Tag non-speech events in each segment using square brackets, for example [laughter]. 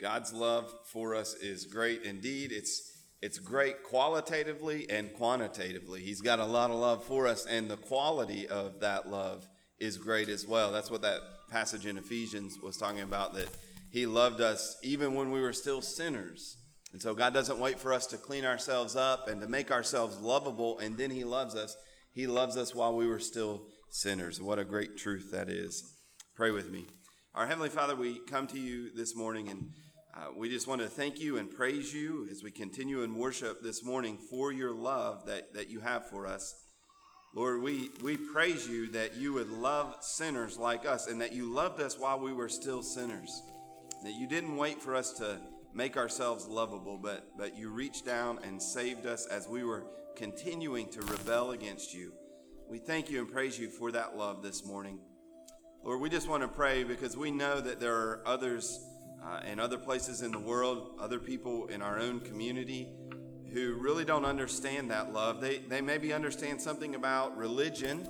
God's love for us is great indeed. It's it's great qualitatively and quantitatively. He's got a lot of love for us, and the quality of that love is great as well. That's what that passage in Ephesians was talking about that He loved us even when we were still sinners. And so God doesn't wait for us to clean ourselves up and to make ourselves lovable, and then He loves us. He loves us while we were still sinners. What a great truth that is. Pray with me. Our Heavenly Father, we come to you this morning and uh, we just want to thank you and praise you as we continue in worship this morning for your love that, that you have for us. Lord, we, we praise you that you would love sinners like us and that you loved us while we were still sinners. That you didn't wait for us to make ourselves lovable, but, but you reached down and saved us as we were continuing to rebel against you. We thank you and praise you for that love this morning. Lord, we just want to pray because we know that there are others uh, and other places in the world, other people in our own community who really don't understand that love. They, they maybe understand something about religion.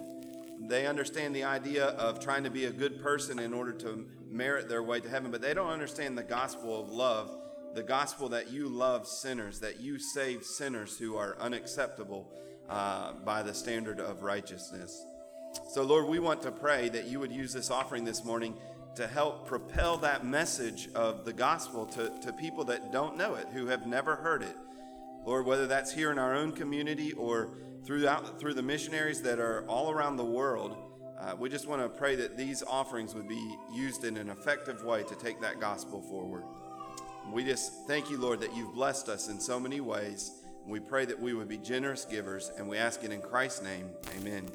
They understand the idea of trying to be a good person in order to merit their way to heaven, but they don't understand the gospel of love, the gospel that you love sinners, that you save sinners who are unacceptable uh, by the standard of righteousness. So, Lord, we want to pray that you would use this offering this morning to help propel that message of the gospel to, to people that don't know it, who have never heard it. Lord, whether that's here in our own community or throughout through the missionaries that are all around the world, uh, we just want to pray that these offerings would be used in an effective way to take that gospel forward. We just thank you, Lord, that you've blessed us in so many ways. We pray that we would be generous givers, and we ask it in Christ's name. Amen.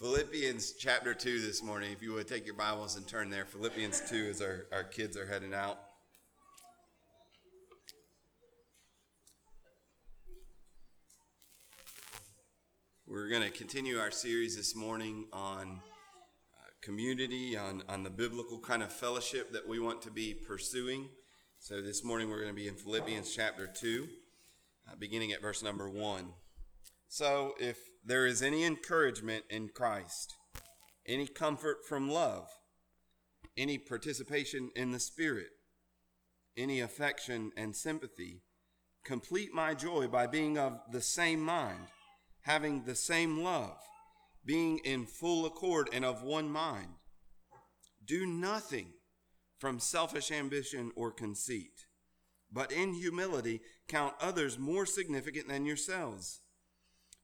Philippians chapter 2 this morning. If you would take your Bibles and turn there. Philippians 2 as our, our kids are heading out. We're going to continue our series this morning on uh, community, on, on the biblical kind of fellowship that we want to be pursuing. So this morning we're going to be in Philippians chapter 2, uh, beginning at verse number 1. So if there is any encouragement in Christ, any comfort from love, any participation in the Spirit, any affection and sympathy, complete my joy by being of the same mind, having the same love, being in full accord and of one mind. Do nothing from selfish ambition or conceit, but in humility count others more significant than yourselves.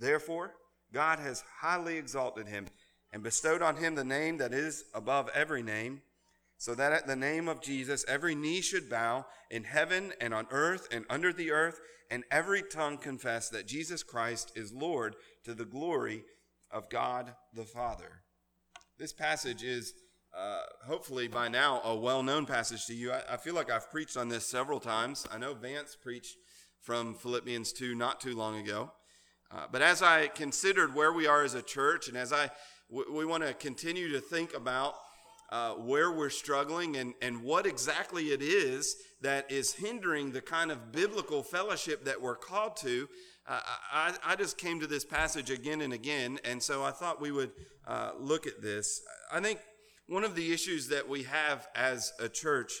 Therefore, God has highly exalted him and bestowed on him the name that is above every name, so that at the name of Jesus every knee should bow in heaven and on earth and under the earth, and every tongue confess that Jesus Christ is Lord to the glory of God the Father. This passage is uh, hopefully by now a well known passage to you. I, I feel like I've preached on this several times. I know Vance preached from Philippians 2 not too long ago. Uh, but as I considered where we are as a church, and as I w- we want to continue to think about uh, where we're struggling and, and what exactly it is that is hindering the kind of biblical fellowship that we're called to, uh, I, I, just came to this passage again and again, and so I thought we would uh, look at this. I think one of the issues that we have as a church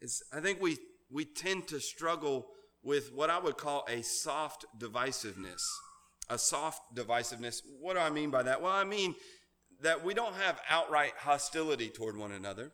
is I think we, we tend to struggle with what I would call a soft divisiveness a soft divisiveness. What do I mean by that? Well, I mean that we don't have outright hostility toward one another.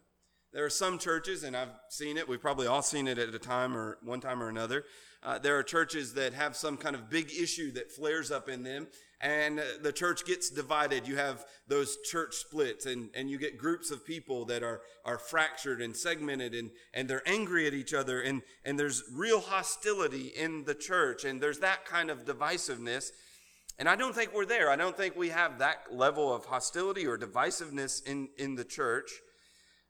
There are some churches, and I've seen it, we've probably all seen it at a time or one time or another. Uh, there are churches that have some kind of big issue that flares up in them, and uh, the church gets divided. You have those church splits, and, and you get groups of people that are, are fractured and segmented, and, and they're angry at each other, and, and there's real hostility in the church, and there's that kind of divisiveness. And I don't think we're there. I don't think we have that level of hostility or divisiveness in, in the church.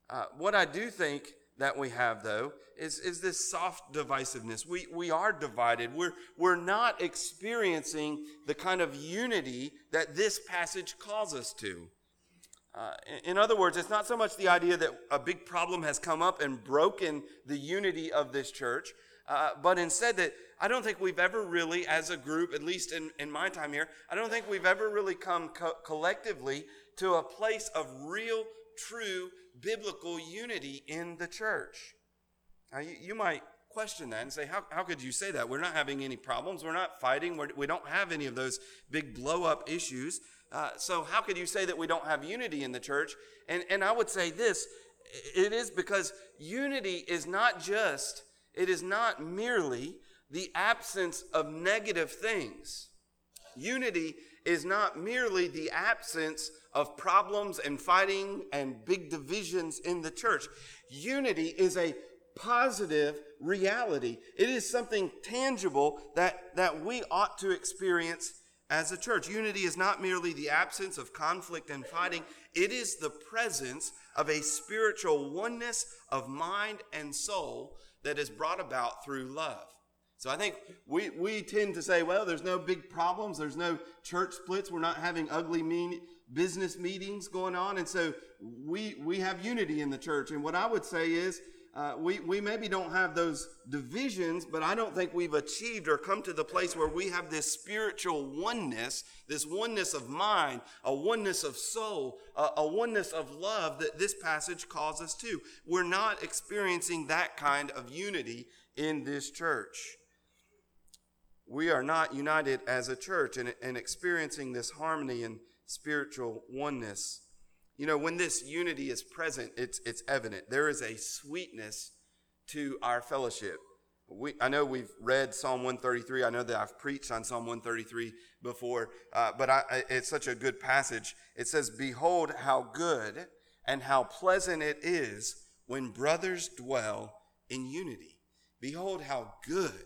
Uh, what I do think that we have, though, is, is this soft divisiveness. We, we are divided. We're, we're not experiencing the kind of unity that this passage calls us to. Uh, in, in other words, it's not so much the idea that a big problem has come up and broken the unity of this church, uh, but instead that I don't think we've ever really, as a group, at least in, in my time here, I don't think we've ever really come co- collectively to a place of real, true biblical unity in the church. Now, you, you might question that and say, how, how could you say that? We're not having any problems. We're not fighting. We're, we do not have any of those big blow up issues. Uh, so, how could you say that we don't have unity in the church? And, and I would say this it is because unity is not just, it is not merely the absence of negative things. Unity is not merely the absence of problems and fighting and big divisions in the church. Unity is a positive reality. It is something tangible that, that we ought to experience as a church. Unity is not merely the absence of conflict and fighting, it is the presence of a spiritual oneness of mind and soul that is brought about through love. So I think we, we tend to say, well, there's no big problems, there's no church splits, we're not having ugly, mean business meetings going on. And so we, we have unity in the church. And what I would say is, uh, we, we maybe don't have those divisions, but I don't think we've achieved or come to the place where we have this spiritual oneness, this oneness of mind, a oneness of soul, a, a oneness of love that this passage calls us to. We're not experiencing that kind of unity in this church we are not united as a church and, and experiencing this harmony and spiritual oneness. You know, when this unity is present, it's, it's evident. There is a sweetness to our fellowship. We, I know we've read Psalm 133. I know that I've preached on Psalm 133 before, uh, but I, it's such a good passage. It says, Behold, how good and how pleasant it is when brothers dwell in unity. Behold, how good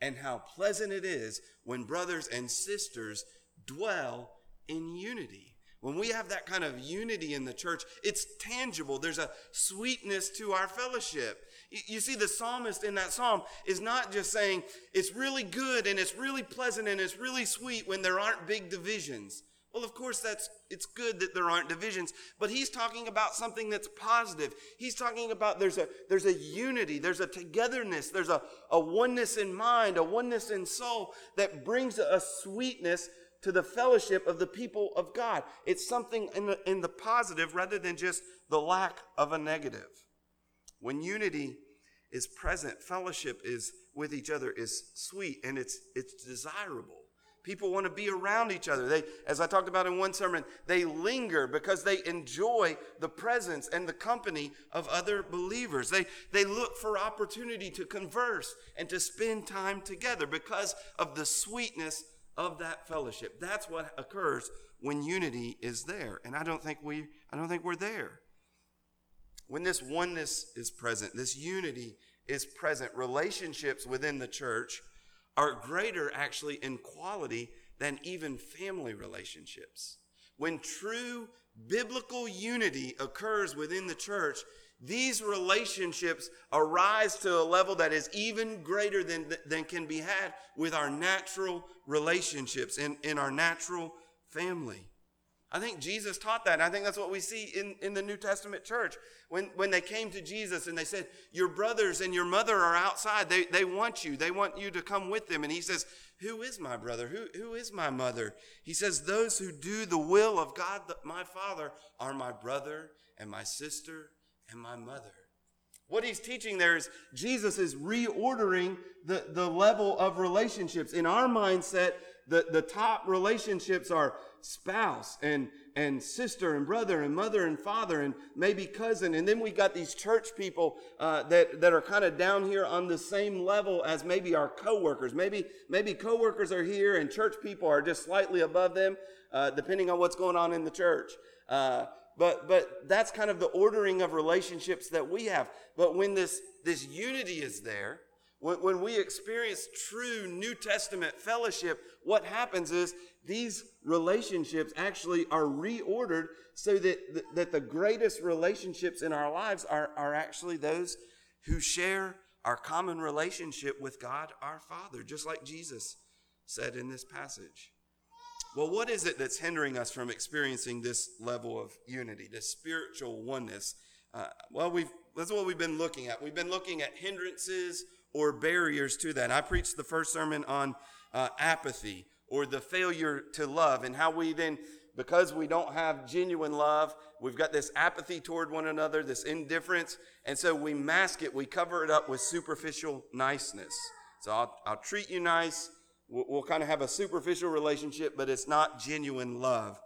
and how pleasant it is when brothers and sisters dwell in unity. When we have that kind of unity in the church, it's tangible. There's a sweetness to our fellowship. You see, the psalmist in that psalm is not just saying it's really good and it's really pleasant and it's really sweet when there aren't big divisions. Well, of course, that's it's good that there aren't divisions, but he's talking about something that's positive. He's talking about there's a there's a unity, there's a togetherness, there's a, a oneness in mind, a oneness in soul that brings a sweetness to the fellowship of the people of God. It's something in the, in the positive rather than just the lack of a negative. When unity is present, fellowship is with each other is sweet and it's it's desirable. People want to be around each other. They, as I talked about in one sermon, they linger because they enjoy the presence and the company of other believers. They, they look for opportunity to converse and to spend time together because of the sweetness of that fellowship. That's what occurs when unity is there. And I don't think we, I don't think we're there. When this oneness is present, this unity is present, relationships within the church are greater actually in quality than even family relationships. When true biblical unity occurs within the church, these relationships arise to a level that is even greater than, than can be had with our natural relationships in, in our natural family. I think Jesus taught that. And I think that's what we see in, in the New Testament church. When, when they came to Jesus and they said, Your brothers and your mother are outside. They, they want you. They want you to come with them. And he says, Who is my brother? Who, who is my mother? He says, Those who do the will of God, my Father, are my brother and my sister and my mother. What he's teaching there is Jesus is reordering the, the level of relationships. In our mindset, the, the top relationships are spouse and, and sister and brother and mother and father and maybe cousin. And then we got these church people uh, that, that are kind of down here on the same level as maybe our coworkers. Maybe, maybe coworkers are here and church people are just slightly above them, uh, depending on what's going on in the church. Uh, but, but that's kind of the ordering of relationships that we have. But when this, this unity is there, When, when we experience true New Testament fellowship, what happens is these relationships actually are reordered so that, that the greatest relationships in our lives are, are actually those who share our common relationship with God our Father, just like Jesus said in this passage. Well, what is it that's hindering us from experiencing this level of unity, this spiritual oneness? Uh, well, we've, that's what we've been looking at. We've been looking at hindrances or barriers to that. I preached the first sermon on uh, apathy or the failure to love and how we then because we don't have genuine love we've got this apathy toward one another this indifference and so we mask it we cover it up with superficial niceness so i'll, I'll treat you nice we'll, we'll kind of have a superficial relationship but it's not genuine love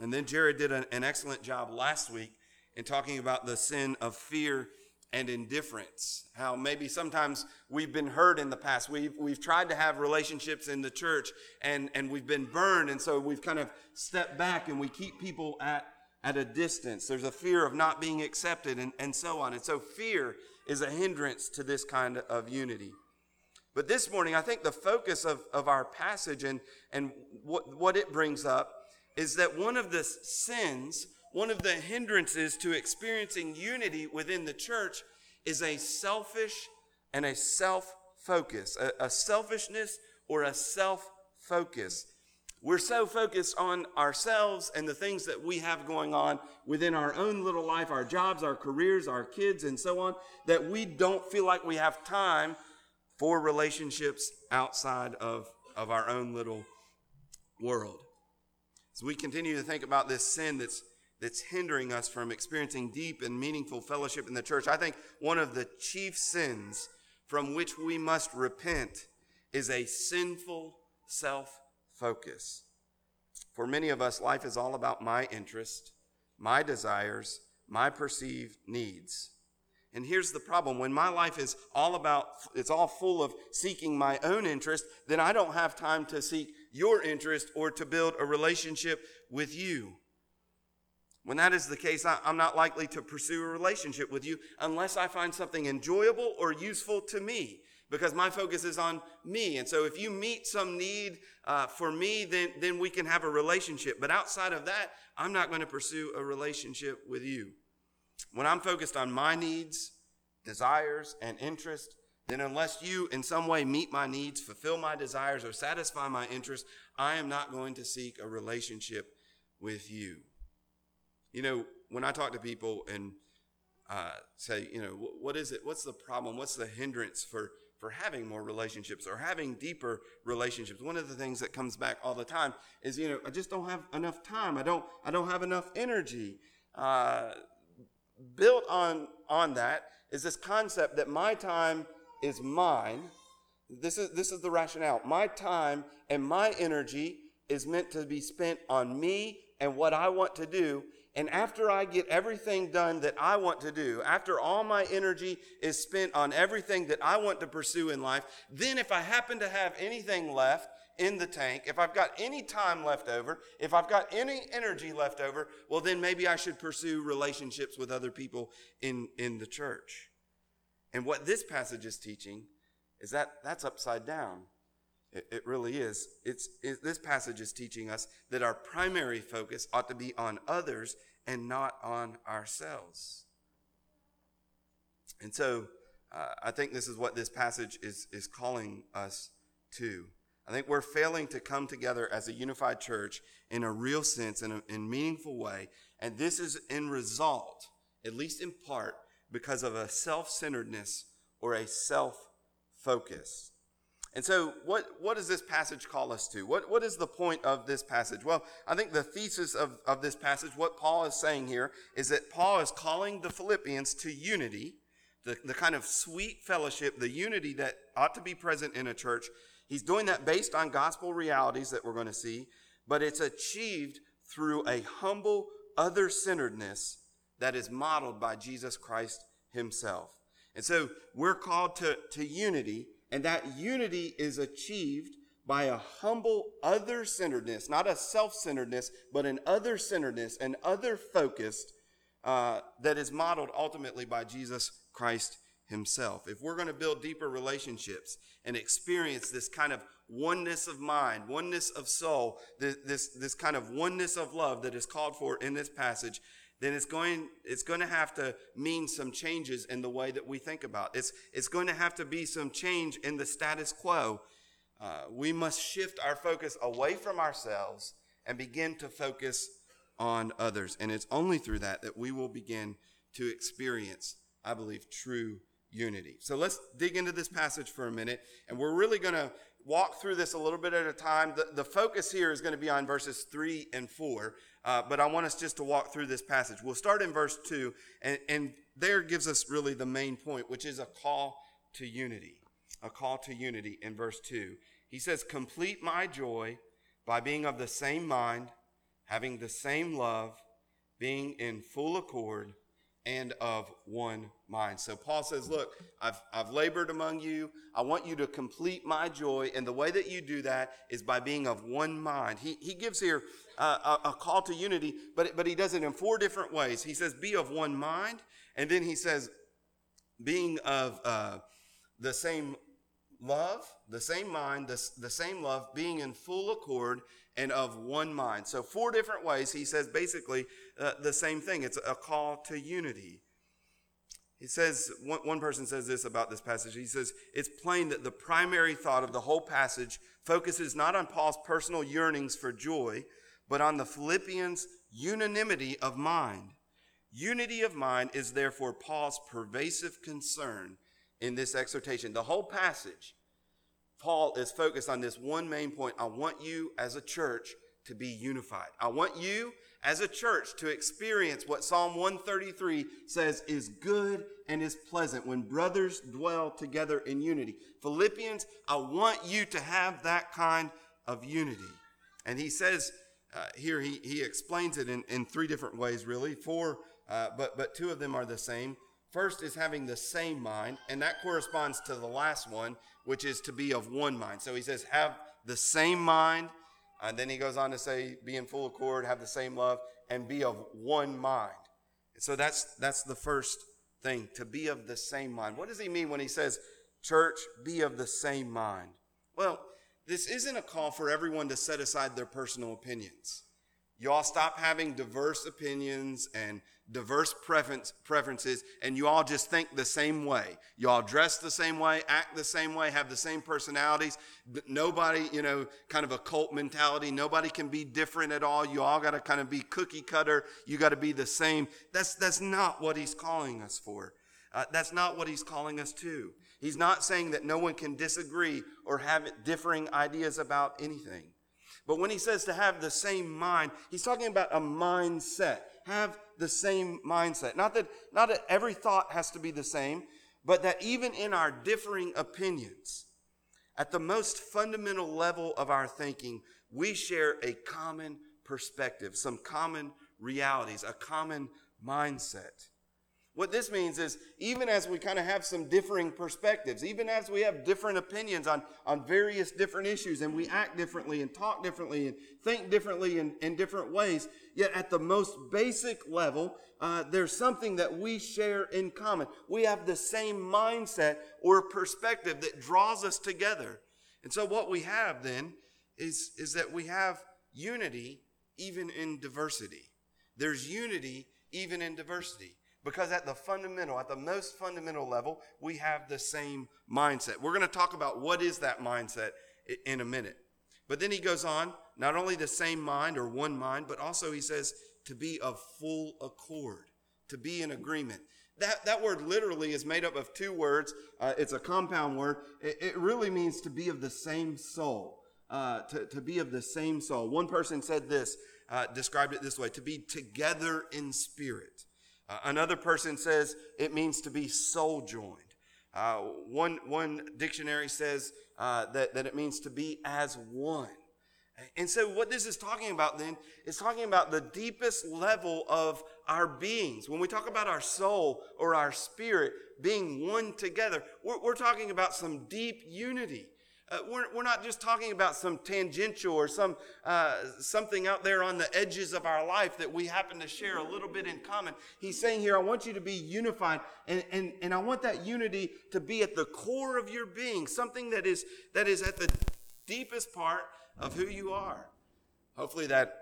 and then jared did an, an excellent job last week in talking about the sin of fear and indifference. How maybe sometimes we've been hurt in the past. We've, we've tried to have relationships in the church and, and we've been burned. And so we've kind of stepped back and we keep people at, at a distance. There's a fear of not being accepted and, and so on. And so fear is a hindrance to this kind of unity. But this morning, I think the focus of, of our passage and, and what, what it brings up is that one of the sins one of the hindrances to experiencing unity within the church is a selfish and a self focus, a, a, selfishness or a self focus. We're so focused on ourselves and the things that we have going on within our own little life, our jobs, our careers, our kids, and so on, that we don't feel like we have time for relationships outside of, of our own little world. As we continue to think about this sin that's that's hindering us from experiencing deep and meaningful fellowship in the church. I think one of the chief sins from which we must repent is a sinful self focus. For many of us, life is all about my interest, my desires, my perceived needs. And here's the problem when my life is all about, it's all full of seeking my own interest, then I don't have time to seek your interest or to build a relationship with you. When that is the case, I, am not likely to pursue a relationship with you unless I find something enjoyable or useful to me because my focus is on me. And so if you meet some need uh, for me, then, then we can have a relationship. But outside of that, I'm not going to pursue a relationship with you. When I'm focused on my needs, desires, and interests, then unless you in some way meet my needs, fulfill my desires, or satisfy my interests, I am not going to seek a relationship with you. You know, when I talk to people and uh, say, you know, what is it? What's the problem? What's the hindrance for for having more relationships or having deeper relationships? One of the things that comes back all the time is, you know, I just don't have enough time. I don't I don't have enough energy. Uh, built on on that is this concept that my time is mine. This is this is the rationale. My time and my energy is meant to be spent on me and what I want to do and after I get everything done that I want to do, after all my energy is spent on everything that I want to pursue in life, then if I happen to have anything left in the tank, if I've got any time left over, if I've got any energy left over, well, then maybe I should pursue relationships with other people in, in the church. And what this passage is teaching is that that's upside down. It, it really is. It's, it, this passage is teaching us that our primary focus ought to be on others and not on ourselves. And so uh, I think this is what this passage is, is calling us to. I think we're failing to come together as a unified church in a real sense, in a in meaningful way. And this is in result, at least in part, because of a self centeredness or a self focus. And so, what, what does this passage call us to? What, what is the point of this passage? Well, I think the thesis of, of this passage, what Paul is saying here, is that Paul is calling the Philippians to unity, the, the kind of sweet fellowship, the unity that ought to be present in a church. He's doing that based on gospel realities that we're going to see, but it's achieved through a humble other centeredness that is modeled by Jesus Christ himself. And so, we're called to, to unity and that unity is achieved by a humble other centeredness, not a self centeredness, but an other centeredness, an other focused uh, that is modeled ultimately by Jesus Christ himself. If we're going to build deeper relationships and experience this kind of oneness of mind, oneness of soul, this, this, this kind of oneness of love that is called for in this passage, then it's going, it's going to have to mean some changes in the way that we think about it. It's, it's going to have to be some change in the status quo. Uh, we must shift our focus away from ourselves and begin to focus on others. And it's only through that that we will begin to experience, I believe, true unity. So let's dig into this passage for a minute. And we're really going to walk through this a little bit at a time. The, the focus here is going to be on verses 3 and 4, uh, but I want us just to walk through this passage. We'll start in verse 2, and, and there gives us really the main point, which is a call to unity. A call to unity in verse 2. He says, Complete my joy by being of the same mind, having the same love, being in full accord and of one mind. So Paul says, Look, I've, I've labored among you. I want you to complete my joy. And the way that you do that is by being of one mind. He, he gives here uh, a, a, call to unity, but, but he does it in four different ways. He says, Be of one mind. And then he says, Being of uh, the same love, the same mind, the, the same love, being in full accord and of one mind. So, four different ways he says basically uh, the same thing. It's a call to unity. He says, one, one person says this about this passage. He says, it's plain that the primary thought of the whole passage focuses not on Paul's personal yearnings for joy, but on the Philippians' unanimity of mind. Unity of mind is therefore Paul's pervasive concern in this exhortation. The whole passage Paul is focused on this one main point. I want you as a church to be unified. I want you as a church to experience what Psalm 133 says is good and is pleasant when brothers dwell together in unity. Philippians, I want you to have that kind of unity. And he says uh, here, he, he explains it in, in three different ways, really. Four, uh, but, but two of them are the same. First is having the same mind, and that corresponds to the last one, which is to be of one mind. So he says, have the same mind. And then he goes on to say, be in full accord, have the same love, and be of one mind. So that's that's the first thing, to be of the same mind. What does he mean when he says, church, be of the same mind? Well, this isn't a call for everyone to set aside their personal opinions. You all stop having diverse opinions and diverse preference, preferences, and you all just think the same way. You all dress the same way, act the same way, have the same personalities. Nobody, you know, kind of a cult mentality. Nobody can be different at all. You all got to kind of be cookie cutter. You got to be the same. That's that's not what he's calling us for. Uh, that's not what he's calling us to. He's not saying that no one can disagree or have differing ideas about anything. But when he says to have the same mind, he's talking about a mindset. Have the same mindset. Not that, not that every thought has to be the same, but that even in our differing opinions, at the most fundamental level of our thinking, we share a common perspective, some common realities, a common mindset. What this means is, even as we kind of have some differing perspectives, even as we have different opinions on, on various different issues, and we act differently and talk differently and think differently in, in different ways, yet at the most basic level, uh, there's something that we share in common. We have the same mindset or perspective that draws us together. And so, what we have then is, is that we have unity even in diversity. There's unity even in diversity. Because at the fundamental, at the most fundamental level, we have the same mindset. We're going to talk about what is that mindset in a minute. But then he goes on, not only the same mind or one mind, but also he says to be of full accord, to be in agreement. That, that word literally is made up of two words. Uh, it's a compound word. It, it, really means to be of the same soul, uh, to, to be of the same soul. One person said this, uh, described it this way to be together in spirit. Uh, another person says it means to be soul joined. Uh, one, one dictionary says uh, that, that it means to be as one. And so, what this is talking about then is talking about the deepest level of our beings. When we talk about our soul or our spirit being one together, we're, we're talking about some deep unity. Uh, we're, we're not just talking about some tangential or some uh, something out there on the edges of our life that we happen to share a little bit in common. He's saying here, I want you to be unified, and, and, and I want that unity to be at the core of your being, something that is that is at the deepest part of who you are. Hopefully that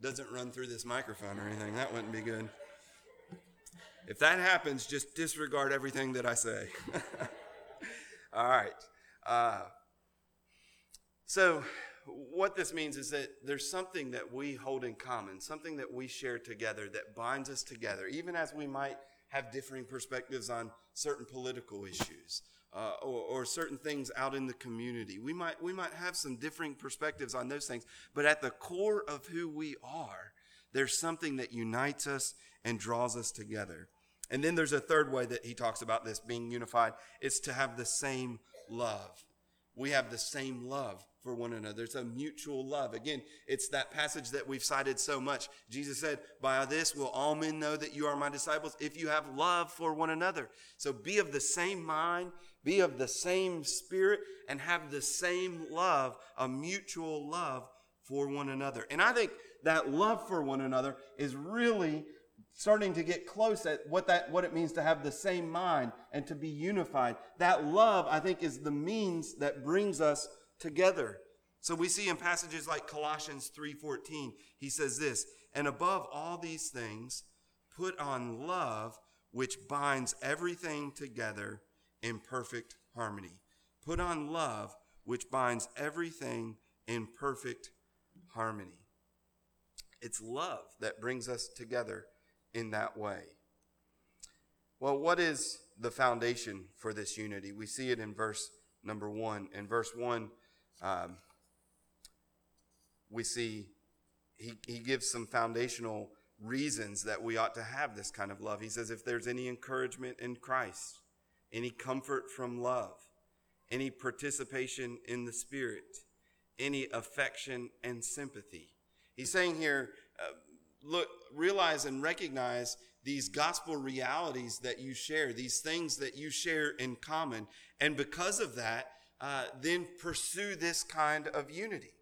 doesn't run through this microphone or anything. That wouldn't be good. If that happens, just disregard everything that I say. [laughs] All right. Uh, so, what this means is that there's something that we hold in common, something that we share together that binds us together, even as we might have differing perspectives on certain political issues. Uh, or, or, certain things out in the community. We might, we might have some differing perspectives on those things, but at the core of who we are, there's something that unites us and draws us together. And then there's a third way that he talks about this being unified it's to have the same love. We have the same love for one another. There's a mutual love. Again, it's that passage that we've cited so much. Jesus said, By this will all men know that you are my disciples if you have love for one another. So be of the same mind, be of the same spirit, and have the same love, a mutual love for one another. And I think that love for one another is really starting to get close at what that what it means to have the same mind and to be unified. That love, I think, is the means that brings us together. So we see in passages like Colossians 3:14, he says this, and above all these things, put on love, which binds everything together in perfect harmony. Put on love, which binds everything in perfect harmony. It's love that brings us together in that way. Well, what is the foundation for this unity? We see it in verse number one. In verse one, um, we see he, he gives some foundational reasons that we ought to have this kind of love. He says, if there's any encouragement in Christ, any comfort from love, any participation in the Spirit, any affection and sympathy. He's saying here, uh, look, realize and recognize these gospel realities that you share, these things that you share in common. And because of that, uh, then pursue this kind of unity.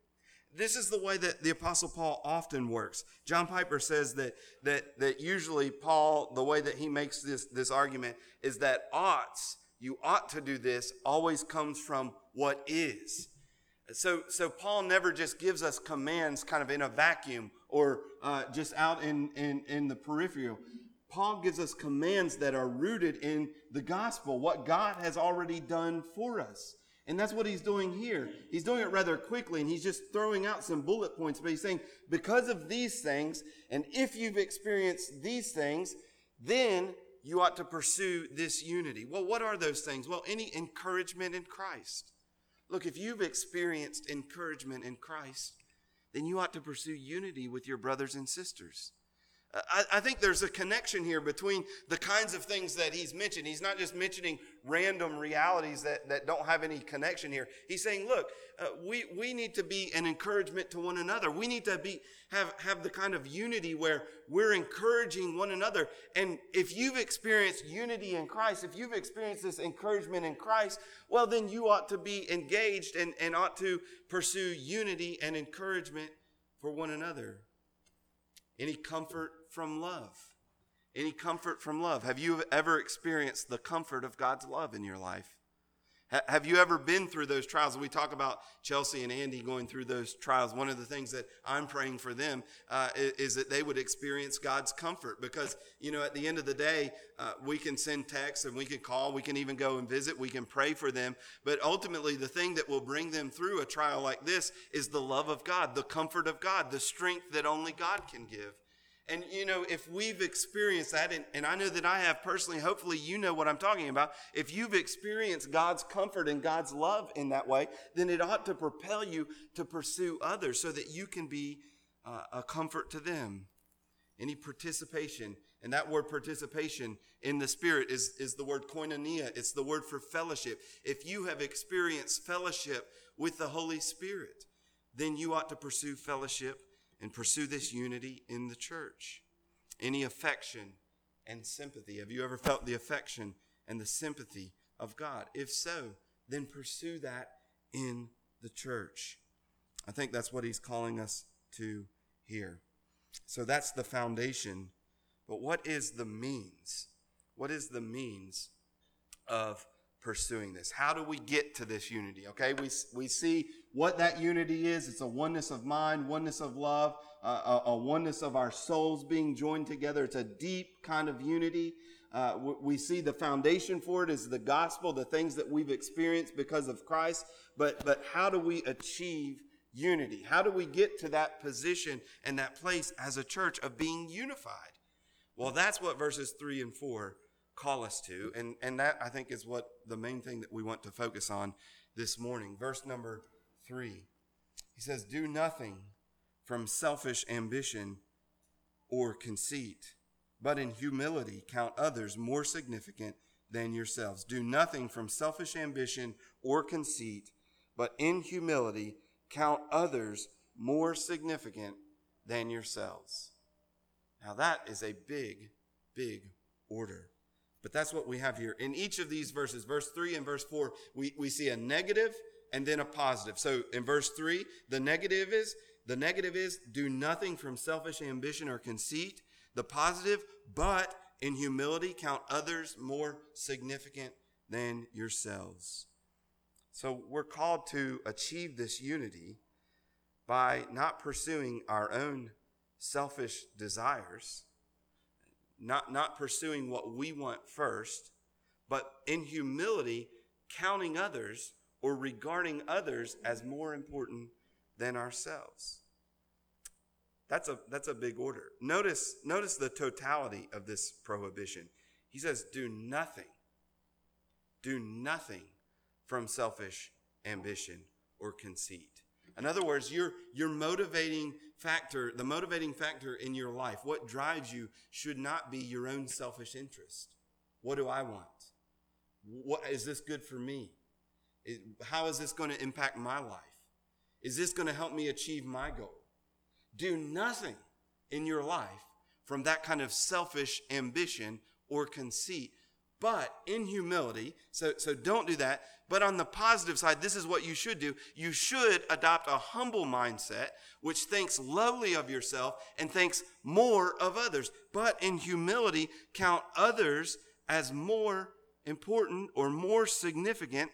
This is the way that the Apostle Paul often works. John Piper says that, that, that usually Paul, the way that he makes this, this argument is that oughts, you ought to do this, always comes from what is. So, so Paul never just gives us commands kind of in a vacuum or uh, just out in, in, in the peripheral. Paul gives us commands that are rooted in the gospel, what God has already done for us. And that's what he's doing here. He's doing it rather quickly and he's just throwing out some bullet points, but he's saying, because of these things, and if you've experienced these things, then you ought to pursue this unity. Well, what are those things? Well, any encouragement in Christ. Look, if you've experienced encouragement in Christ, then you ought to pursue unity with your brothers and sisters. I, I, think there's a connection here between the kinds of things that he's mentioned. He's not just mentioning random realities that, that don't have any connection here. He's saying, look, uh, we, we need to be an encouragement to one another. We need to be, have, have the kind of unity where we're encouraging one another. And if you've experienced unity in Christ, if you've experienced this encouragement in Christ, well, then you ought to be engaged and, and ought to pursue unity and encouragement for one another. Any comfort from love? Any comfort from love? Have you ever experienced the comfort of God's love in your life? Have you ever been through those trials? We talk about Chelsea and Andy going through those trials. One of the things that I'm praying for them uh, is, that they would experience God's comfort because, you know, at the end of the day, uh, we can send texts and we can call, we can even go and visit, we can pray for them. But ultimately, the thing that will bring them through a trial like this is the love of God, the comfort of God, the strength that only God can give. And you know, if we've experienced that, and, and I know that I have personally, hopefully you know what I'm talking about. If you've experienced God's comfort and God's love in that way, then it ought to propel you to pursue others so that you can be uh, a comfort to them. Any participation, and that word participation in the Spirit is, is the word koinonia, it's the word for fellowship. If you have experienced fellowship with the Holy Spirit, then you ought to pursue fellowship and pursue this unity in the church. Any affection and sympathy. Have you ever felt the affection and the sympathy of God? If so, then pursue that in the church. I think that's what he's calling us to here. So that's the foundation. But what is the means? What is the means of pursuing this? How do we get to this unity? Okay, we, we see what that unity is. It's a oneness of mind, oneness of love, uh, a, a, oneness of our souls being joined together. It's a deep kind of unity. Uh, we see the foundation for it is the gospel, the things that we've experienced because of Christ. But, but how do we achieve unity? How do we get to that position and that place as a church of being unified? Well, that's what verses 3 and 4 call us to. And, and that, I think, is what the main thing that we want to focus on this morning. Verse number 3. He says, Do nothing from selfish ambition or conceit, but in humility count others more significant than yourselves. Do nothing from selfish ambition or conceit, but in humility count others more significant than yourselves. Now, that is a big, big order. But that's what we have here. In each of these verses, verse 3 and verse 4, we, we see a negative and then a positive. So in verse 3, the negative is the negative is do nothing from selfish ambition or conceit. The positive, but in humility count others more significant than yourselves. So we're called to achieve this unity by not pursuing our own selfish desires, not, not pursuing what we want first, but in humility, counting others or regarding others as more important than ourselves. That's a, that's a big order. Notice, notice the totality of this prohibition. He says, Do nothing, do nothing from selfish ambition or conceit. In other words, your, your motivating factor, the motivating factor in your life, what drives you should not be your own selfish interest. What do I want? What is this good for me? How is this going to impact my life? Is this going to help me achieve my goal? Do nothing in your life from that kind of selfish ambition or conceit, but in humility. So, so don't do that. But on the positive side, this is what you should do. You should adopt a humble mindset, which thinks lowly of yourself and thinks more of others. But in humility, count others as more important or more significant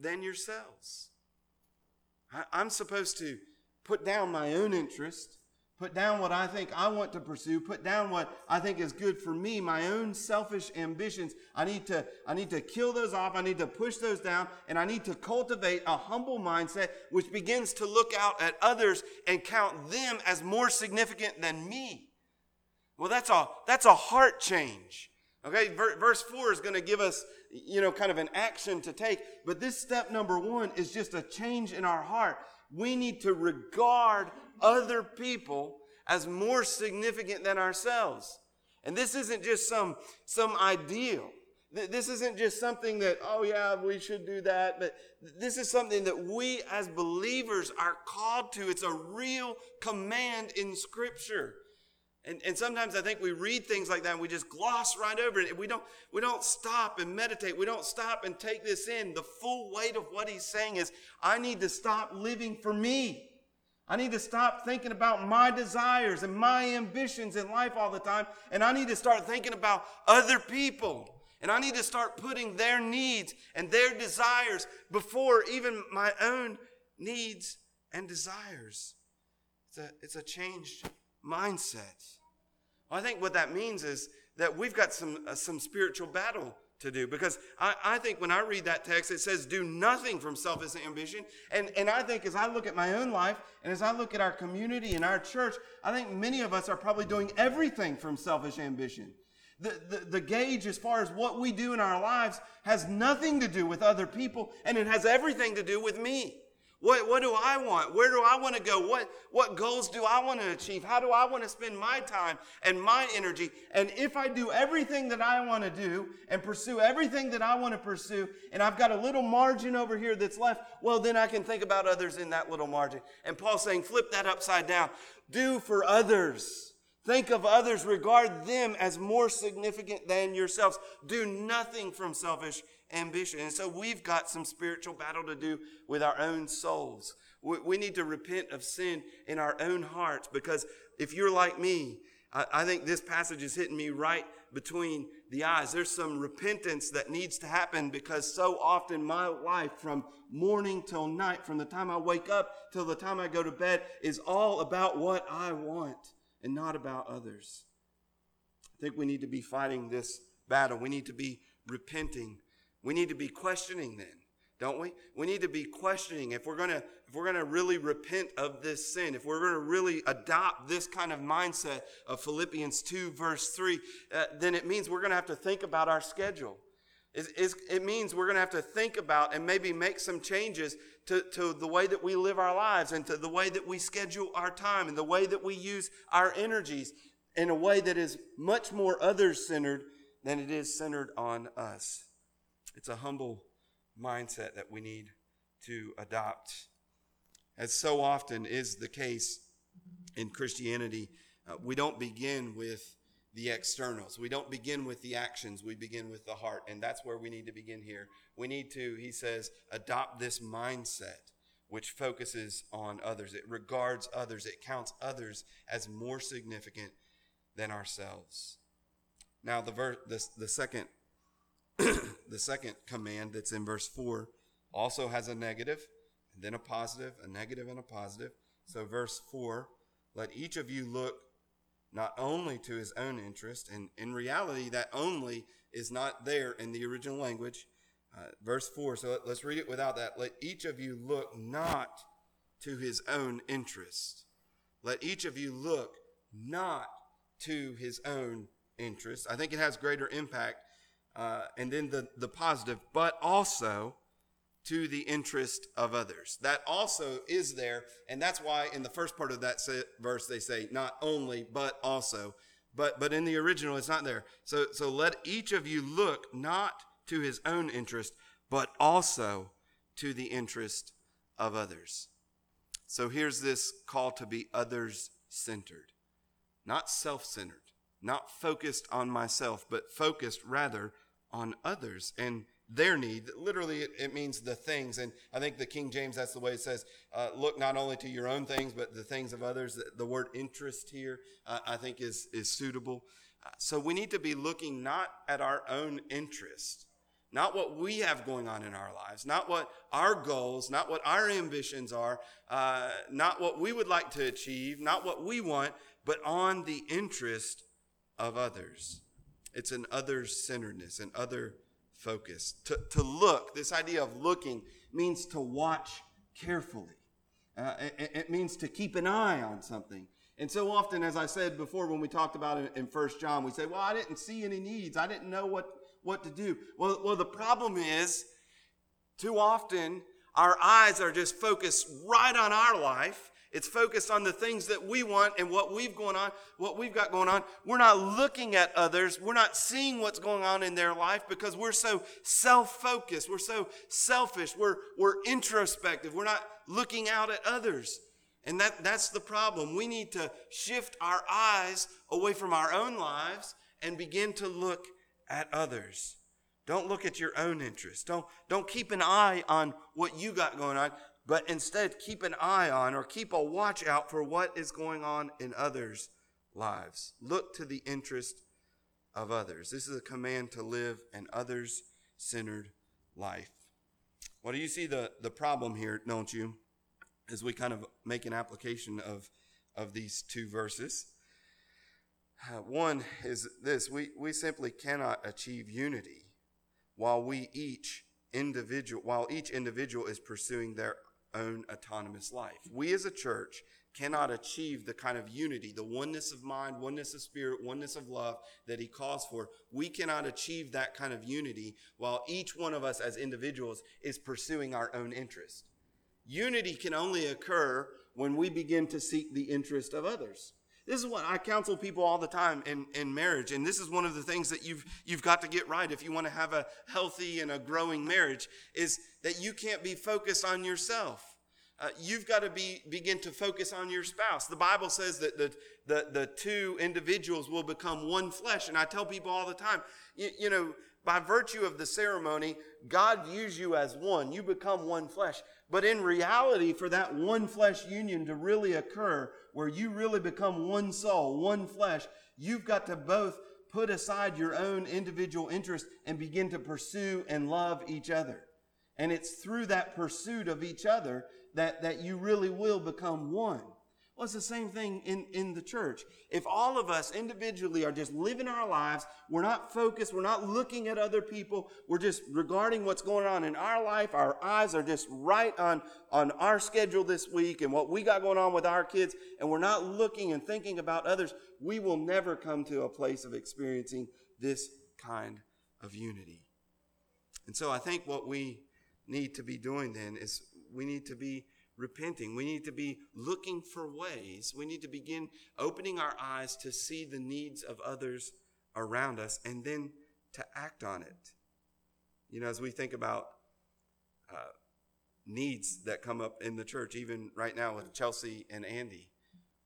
than yourselves. I, am supposed to put down my own interest Put down what I think I want to pursue. Put down what I think is good for me, my own selfish ambitions. I need to, I need to kill those off. I need to push those down and I need to cultivate a humble mindset which begins to look out at others and count them as more significant than me. Well, that's a, that's a heart change. Okay. Verse four is going to give us, you know, kind of an action to take. But this step number one is just a change in our heart. We need to regard other people as more significant than ourselves. And this isn't just some, some ideal. This isn't just something that, oh yeah, we should do that, but this is something that we as believers are called to. It's a real command in Scripture. And, and sometimes I think we read things like that and we just gloss right over it. We don't, we don't stop and meditate. We don't stop and take this in. The full weight of what he's saying is, I need to stop living for me. I need to stop thinking about my desires and my ambitions in life all the time. And I need to start thinking about other people. And I need to start putting their needs and their desires before even my own needs and desires. It's a, it's a changed mindset. I think what that means is that we've got some, uh, some spiritual battle to do. Because I, I think when I read that text, it says, do nothing from selfish ambition. And, and I think as I look at my own life and as I look at our community and our church, I think many of us are probably doing everything from selfish ambition. The, the, the gauge as far as what we do in our lives has nothing to do with other people, and it has everything to do with me. What, what do I want? Where do I want to go? What, what goals do I want to achieve? How do I want to spend my time and my energy? And if I do everything that I want to do and pursue everything that I want to pursue, and I've got a little margin over here that's left, well, then I can think about others in that little margin. And Paul's saying, flip that upside down. Do for others. Think of others, regard them as more significant than yourselves. Do nothing from selfish ambition. And so we've got some spiritual battle to do with our own souls. We, we need to repent of sin in our own hearts because if you're like me, I, I think this passage is hitting me right between the eyes. There's some repentance that needs to happen because so often my life from morning till night, from the time I wake up till the time I go to bed, is all about what I want and not about others. I think we need to be fighting this battle. We need to be repenting. We need to be questioning then, don't we? We need to be questioning if we're going to if we're to really repent of this sin, if we're going to really adopt this kind of mindset of Philippians 2 verse 3, uh, then it means we're going to have to think about our schedule. It, it means we're going to have to think about and maybe make some changes to, to the way that we live our lives and to the way that we schedule our time and the way that we use our energies in a way that is much more others centered than it is centered on us. It's a humble mindset that we need to adopt. As so often is the case in Christianity, uh, we don't begin with the externals. We don't begin with the actions, we begin with the heart. And that's where we need to begin here. We need to, he says, adopt this mindset which focuses on others. It regards others, it counts others as more significant than ourselves. Now, the, ver- the, the second the second command that's in verse 4 also has a negative, and then a positive, a negative, and a positive. So, verse 4 let each of you look not only to his own interest, and in reality, that only is not there in the original language. Uh, verse 4, so let, let's read it without that. Let each of you look not to his own interest. Let each of you look not to his own interest. I think it has greater impact. Uh, and then the, the positive, but also to the interest of others. That also is there, and that's why in the first part of that verse they say not only but also. But but in the original it's not there. So so let each of you look not to his own interest, but also to the interest of others. So here's this call to be others centered, not self centered, not focused on myself, but focused rather on others. And their need. Literally, it, it, means the things. And I think the King James, that's the way it says, uh, look not only to your own things, but the things of others. The, the word interest here, uh, I think, is, is suitable. Uh, so we need to be looking not at our own interest, not what we have going on in our lives, not what our goals, not what our ambitions are, uh, not what we would like to achieve, not what we want, but on the interest of others. It's an other centeredness, an other focus. To, to look, this idea of looking means to watch carefully. Uh, it, it, means to keep an eye on something. And so often, as I said before, when we talked about it in First John, we say, "Well, I didn't see any needs. I didn't know what what to do." Well, well, the problem is, too often our eyes are just focused right on our life, it's focused on the things that we want and what we've going on, what we've got going on. We're not looking at others. We're not seeing what's going on in their life because we're so self-focused. We're so selfish. We're, we're introspective. We're not looking out at others. And that, that's the problem. We need to shift our eyes away from our own lives and begin to look at others. Don't look at your own interests. Don't, don't keep an eye on what you got going on but instead keep an eye on or keep a watch out for what is going on in others' lives. Look to the interest of others. This is a command to live an others centered life. Well, do you see the, the problem here, don't you? As we kind of make an application of, of these two verses. Uh, one is this we, we simply cannot achieve unity while we each individual while each individual is pursuing their own autonomous life. We as a church cannot achieve the kind of unity, the oneness of mind, oneness of spirit, oneness of love that he calls for. We cannot achieve that kind of unity while each one of us as individuals is pursuing our own interest. Unity can only occur when we begin to seek the interest of others. This is what I counsel people all the time in, in marriage. And this is one of the things that you've, you've got to get right if you want to have a healthy and a growing marriage is that you can't be focused on yourself. Uh, you've got to be, begin to focus on your spouse. The Bible says that the, the, the two individuals will become one flesh. And I tell people all the time, you, you know, by virtue of the ceremony, God views you as one. You become one flesh. But in reality, for that one flesh union to really occur, where you really become one soul, one flesh, you've got to both put aside your own individual interest and begin to pursue and love each other. And it's through that pursuit of each other that, that you really will become one. Well, it's the same thing in, in the church. If all of us individually are just living our lives, we're not focused, we're not looking at other people, we're just regarding what's going on in our life, our eyes are just right on, on our schedule this week and what we got going on with our kids, and we're not looking and thinking about others, we will never come to a place of experiencing this kind of unity. And so I think what we need to be doing then is we need to be repenting. We need to be looking for ways. We need to begin opening our eyes to see the needs of others around us and then to act on it. You know, as we think about uh, needs that come up in the church, even right now with Chelsea and Andy,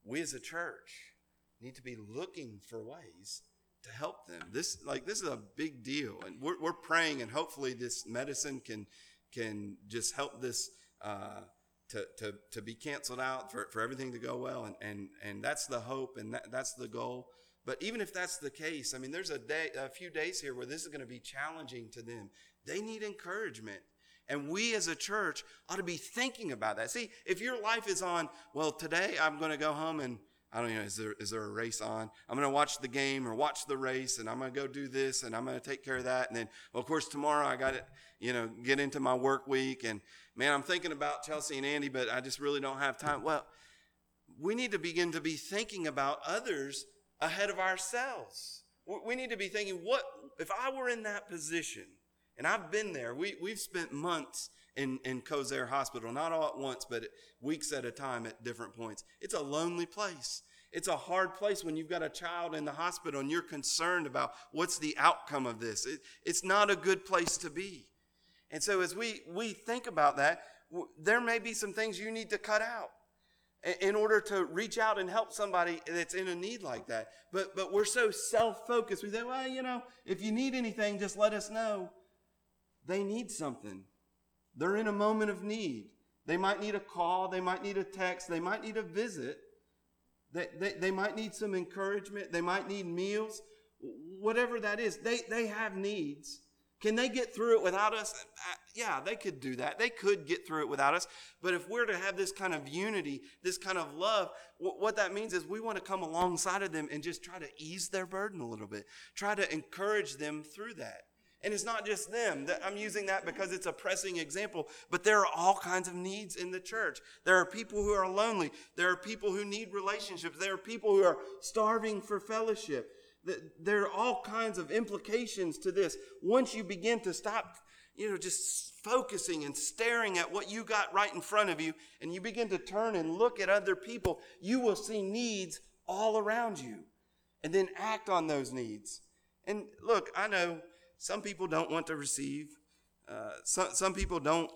we as a church need to be looking for ways to help them. This like this is a big deal, and we're, we're praying, and hopefully this medicine can can just help this. Uh, to, to, to be canceled out, for, for everything to go well. And, and, and that's the hope and that, that's the goal. But even if that's the case, I mean, there's a day, a few days here where this is going to be challenging to them. They need encouragement. And we as a church ought to be thinking about that. See, if your life is on, well, today I'm going to go home and I don't know, is there, is there a race on? I'm going to watch the game or watch the race and I'm going to go do this and I'm going to take care of that. And then, well, of course, tomorrow I got to, you know, get into my work week. And man, I'm thinking about Chelsea and Andy, but I just really don't have time. Well, we need to begin to be thinking about others ahead of ourselves. We need to be thinking, what, if I were in that position, and I've been there, we, we've spent months in, in Kosair Hospital, not all at once, but weeks at a time at different points. It's a lonely place. It's a hard place when you've got a child in the hospital and you're concerned about what's the outcome of this. It, it's not a good place to be. And so as we, we think about that, there may be some things you need to cut out in order to reach out and help somebody that's in a need like that. But, but we're so self focused. We say, well, you know, if you need anything, just let us know. They need something. They're in a moment of need. They might need a call, they might need a text, they might need a visit, they, they, they might need some encouragement, they might need meals, whatever that is. They, they have needs. Can they get through it without us? Uh, yeah, they could do that. They could get through it without us. But if we're to have this kind of unity, this kind of love, what that means is we want to come alongside of them and just try to ease their burden a little bit, try to encourage them through that. And it's not just them. I'm using that because it's a pressing example, but there are all kinds of needs in the church. There are people who are lonely. There are people who need relationships. There are people who are starving for fellowship. There are all kinds of implications to this. Once you begin to stop, you know, just focusing and staring at what you got right in front of you, and you begin to turn and look at other people, you will see needs all around you and then act on those needs. And look, I know some people don't want to receive. Uh, some, some people don't,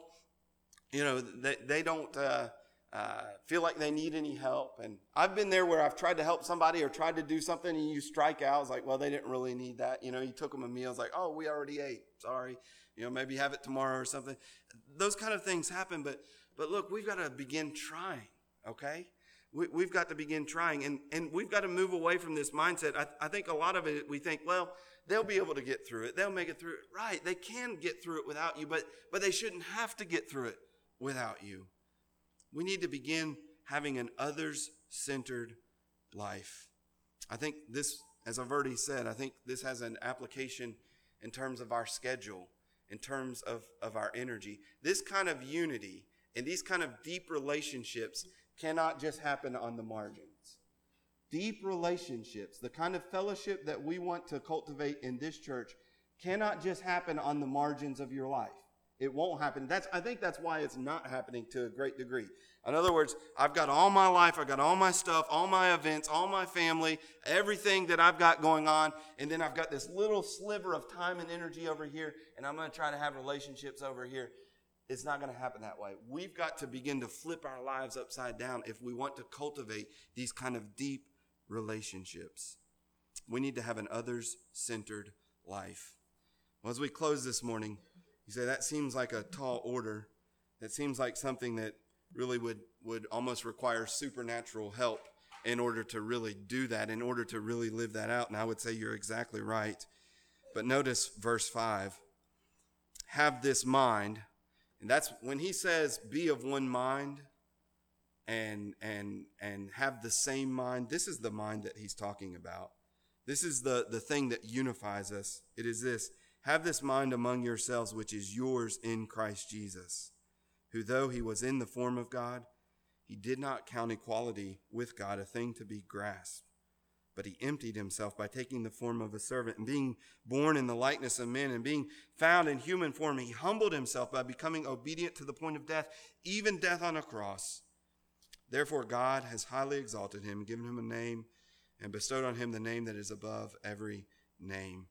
you know, they, they don't uh, uh, feel like they need any help. And I've been there where I've tried to help somebody or tried to do something and you strike out. It's like, well, they didn't really need that. You know, you took them a meal. It's like, oh, we already ate. Sorry. You know, maybe have it tomorrow or something. Those kind of things happen. But, but look, we've got to begin trying, okay? We, have got to begin trying. And, and we've got to move away from this mindset. I, I think a lot of it, we think, well, they'll be able to get through it. They'll make it through it. Right. They can get through it without you, but, but they shouldn't have to get through it without you. We need to begin having an others centered life. I think this, as I've already said, I think this has an application in terms of our schedule, in terms of, of our energy. This kind of unity and these kind of deep relationships cannot just happen on the margin deep relationships, the kind of fellowship that we want to cultivate in this church, cannot just happen on the margins of your life. It won't happen. That's, I think that's why it's not happening to a great degree. In other words, I've got all my life, I've got all my stuff, all my events, all my family, everything that I've got going on, and then I've got this little sliver of time and energy over here, and I'm going to try to have relationships over here. It's not going to happen that way. We've got to begin to flip our lives upside down if we want to cultivate these kind of deep relationships. We need to have an others centered life. Well, as we close this morning, you say that seems like a tall order. That seems like something that really would, would almost require supernatural help in order to really do that, in order to really live that out. And I would say you're exactly right. But notice verse 5 have this mind. And that's when he says, be of one mind and and and have the same mind. This is the mind that he's talking about. This is the the thing that unifies us. It is this. Have this mind among yourselves which is yours in Christ Jesus who though he was in the form of God he did not count equality with God a thing to be grasped but he emptied himself by taking the form of a servant and being born in the likeness of men and being found in human form. He humbled himself by becoming obedient to the point of death even death on a cross Therefore, God has highly exalted him, given him a name, and bestowed on him the name that is above every name.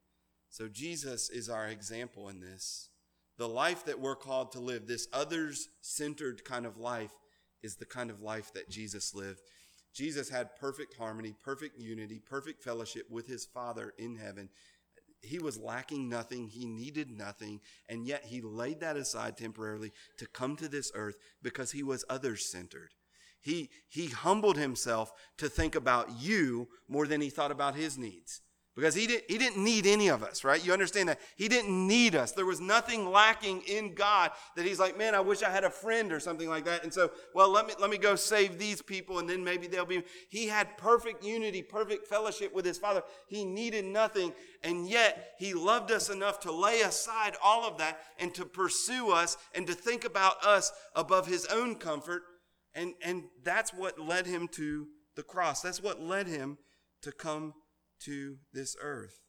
So, Jesus is our example in this. The life that we're called to live, this others centered kind of life, is the kind of life that Jesus lived. Jesus had perfect harmony, perfect unity, perfect fellowship with his Father in heaven. He was lacking nothing, he needed nothing, and yet he laid that aside temporarily to come to this earth because he was others centered. He, he humbled himself to think about you more than he thought about his needs. Because he, did, he didn't need any of us, right? You understand that? He didn't need us. There was nothing lacking in God that he's like, man, I wish I had a friend or something like that. And so, well, let me, let me go save these people and then maybe they'll be. He had perfect unity, perfect fellowship with his Father. He needed nothing. And yet, he loved us enough to lay aside all of that and to pursue us and to think about us above his own comfort and, and that's what led him to the cross. That's what led him to come to this earth.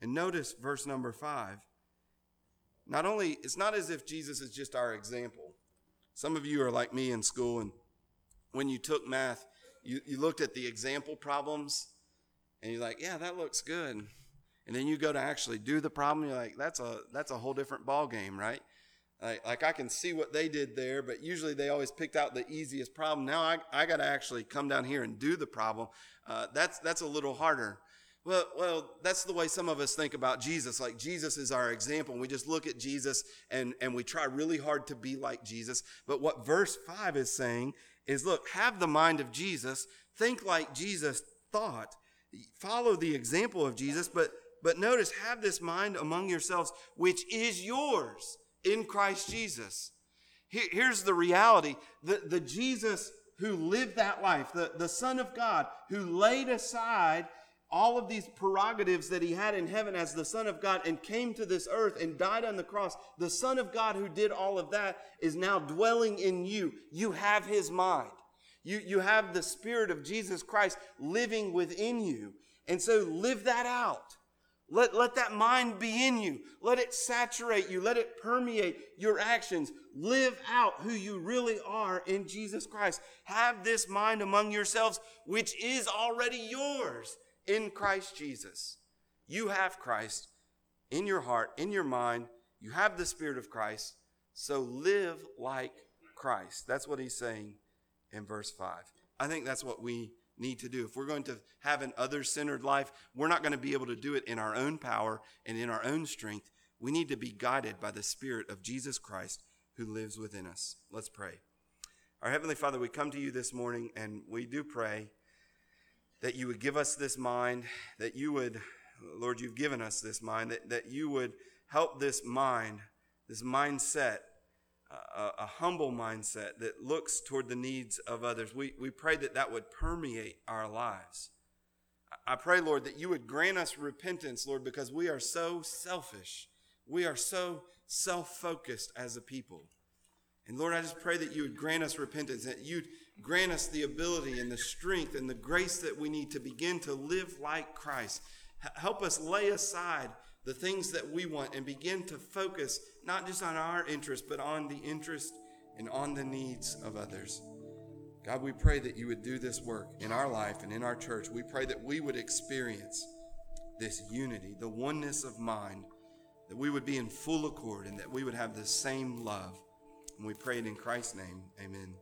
And notice verse number five. Not only, it's not as if Jesus is just our example. Some of you are like me in school, and when you took math, you, you looked at the example problems, and you're like, yeah, that looks good. And then you go to actually do the problem, you're like, that's a that's a whole different ball game, right? Like, I can see what they did there, but usually they always picked out the easiest problem. Now I, I got to actually come down here and do the problem. Uh, that's that's a little harder. Well, well, that's the way some of us think about Jesus. Like Jesus is our example. We just look at Jesus and, and we try really hard to be like Jesus. But what verse 5 is saying is look, have the mind of Jesus, think like Jesus thought, follow the example of Jesus, but but notice, have this mind among yourselves, which is yours in Christ Jesus. Here's the reality the, the Jesus who lived that life, the, the Son of God who laid aside all of these prerogatives that he had in heaven as the Son of God and came to this earth and died on the cross, the Son of God who did all of that is now dwelling in you. You have his mind. You, you have the Spirit of Jesus Christ living within you. And so live that out. Let, let that mind be in you. Let it saturate you. Let it permeate your actions. Live out who you really are in Jesus Christ. Have this mind among yourselves, which is already yours in Christ Jesus. You have Christ in your heart, in your mind. You have the Spirit of Christ. So live like Christ. That's what he's saying in verse 5. I think that's what we need to do. If we're going to have an other centered life, we're not going to be able to do it in our own power and in our own strength. We need to be guided by the Spirit of Jesus Christ who lives within us. Let's pray. Our Heavenly Father, we come to you this morning and we do pray that you would give us this mind, that you would, Lord, you've given us this mind, that, that you would help this mind, this mindset a, a, humble mindset that looks toward the needs of others. We, we pray that that would permeate our lives. I pray, Lord, that you would grant us repentance, Lord, because we are so selfish. We are so self focused as a people. And Lord, I just pray that you would grant us repentance, that you'd grant us the ability and the strength and the grace that we need to begin to live like Christ. Help us lay aside the things that we want and begin to focus not just on our interest, but on the interest and on the needs of others. God, we pray that you would do this work in our life and in our church. We pray that we would experience this unity, the oneness of mind, that we would be in full accord and that we would have the same love. And we pray it in Christ's name. Amen.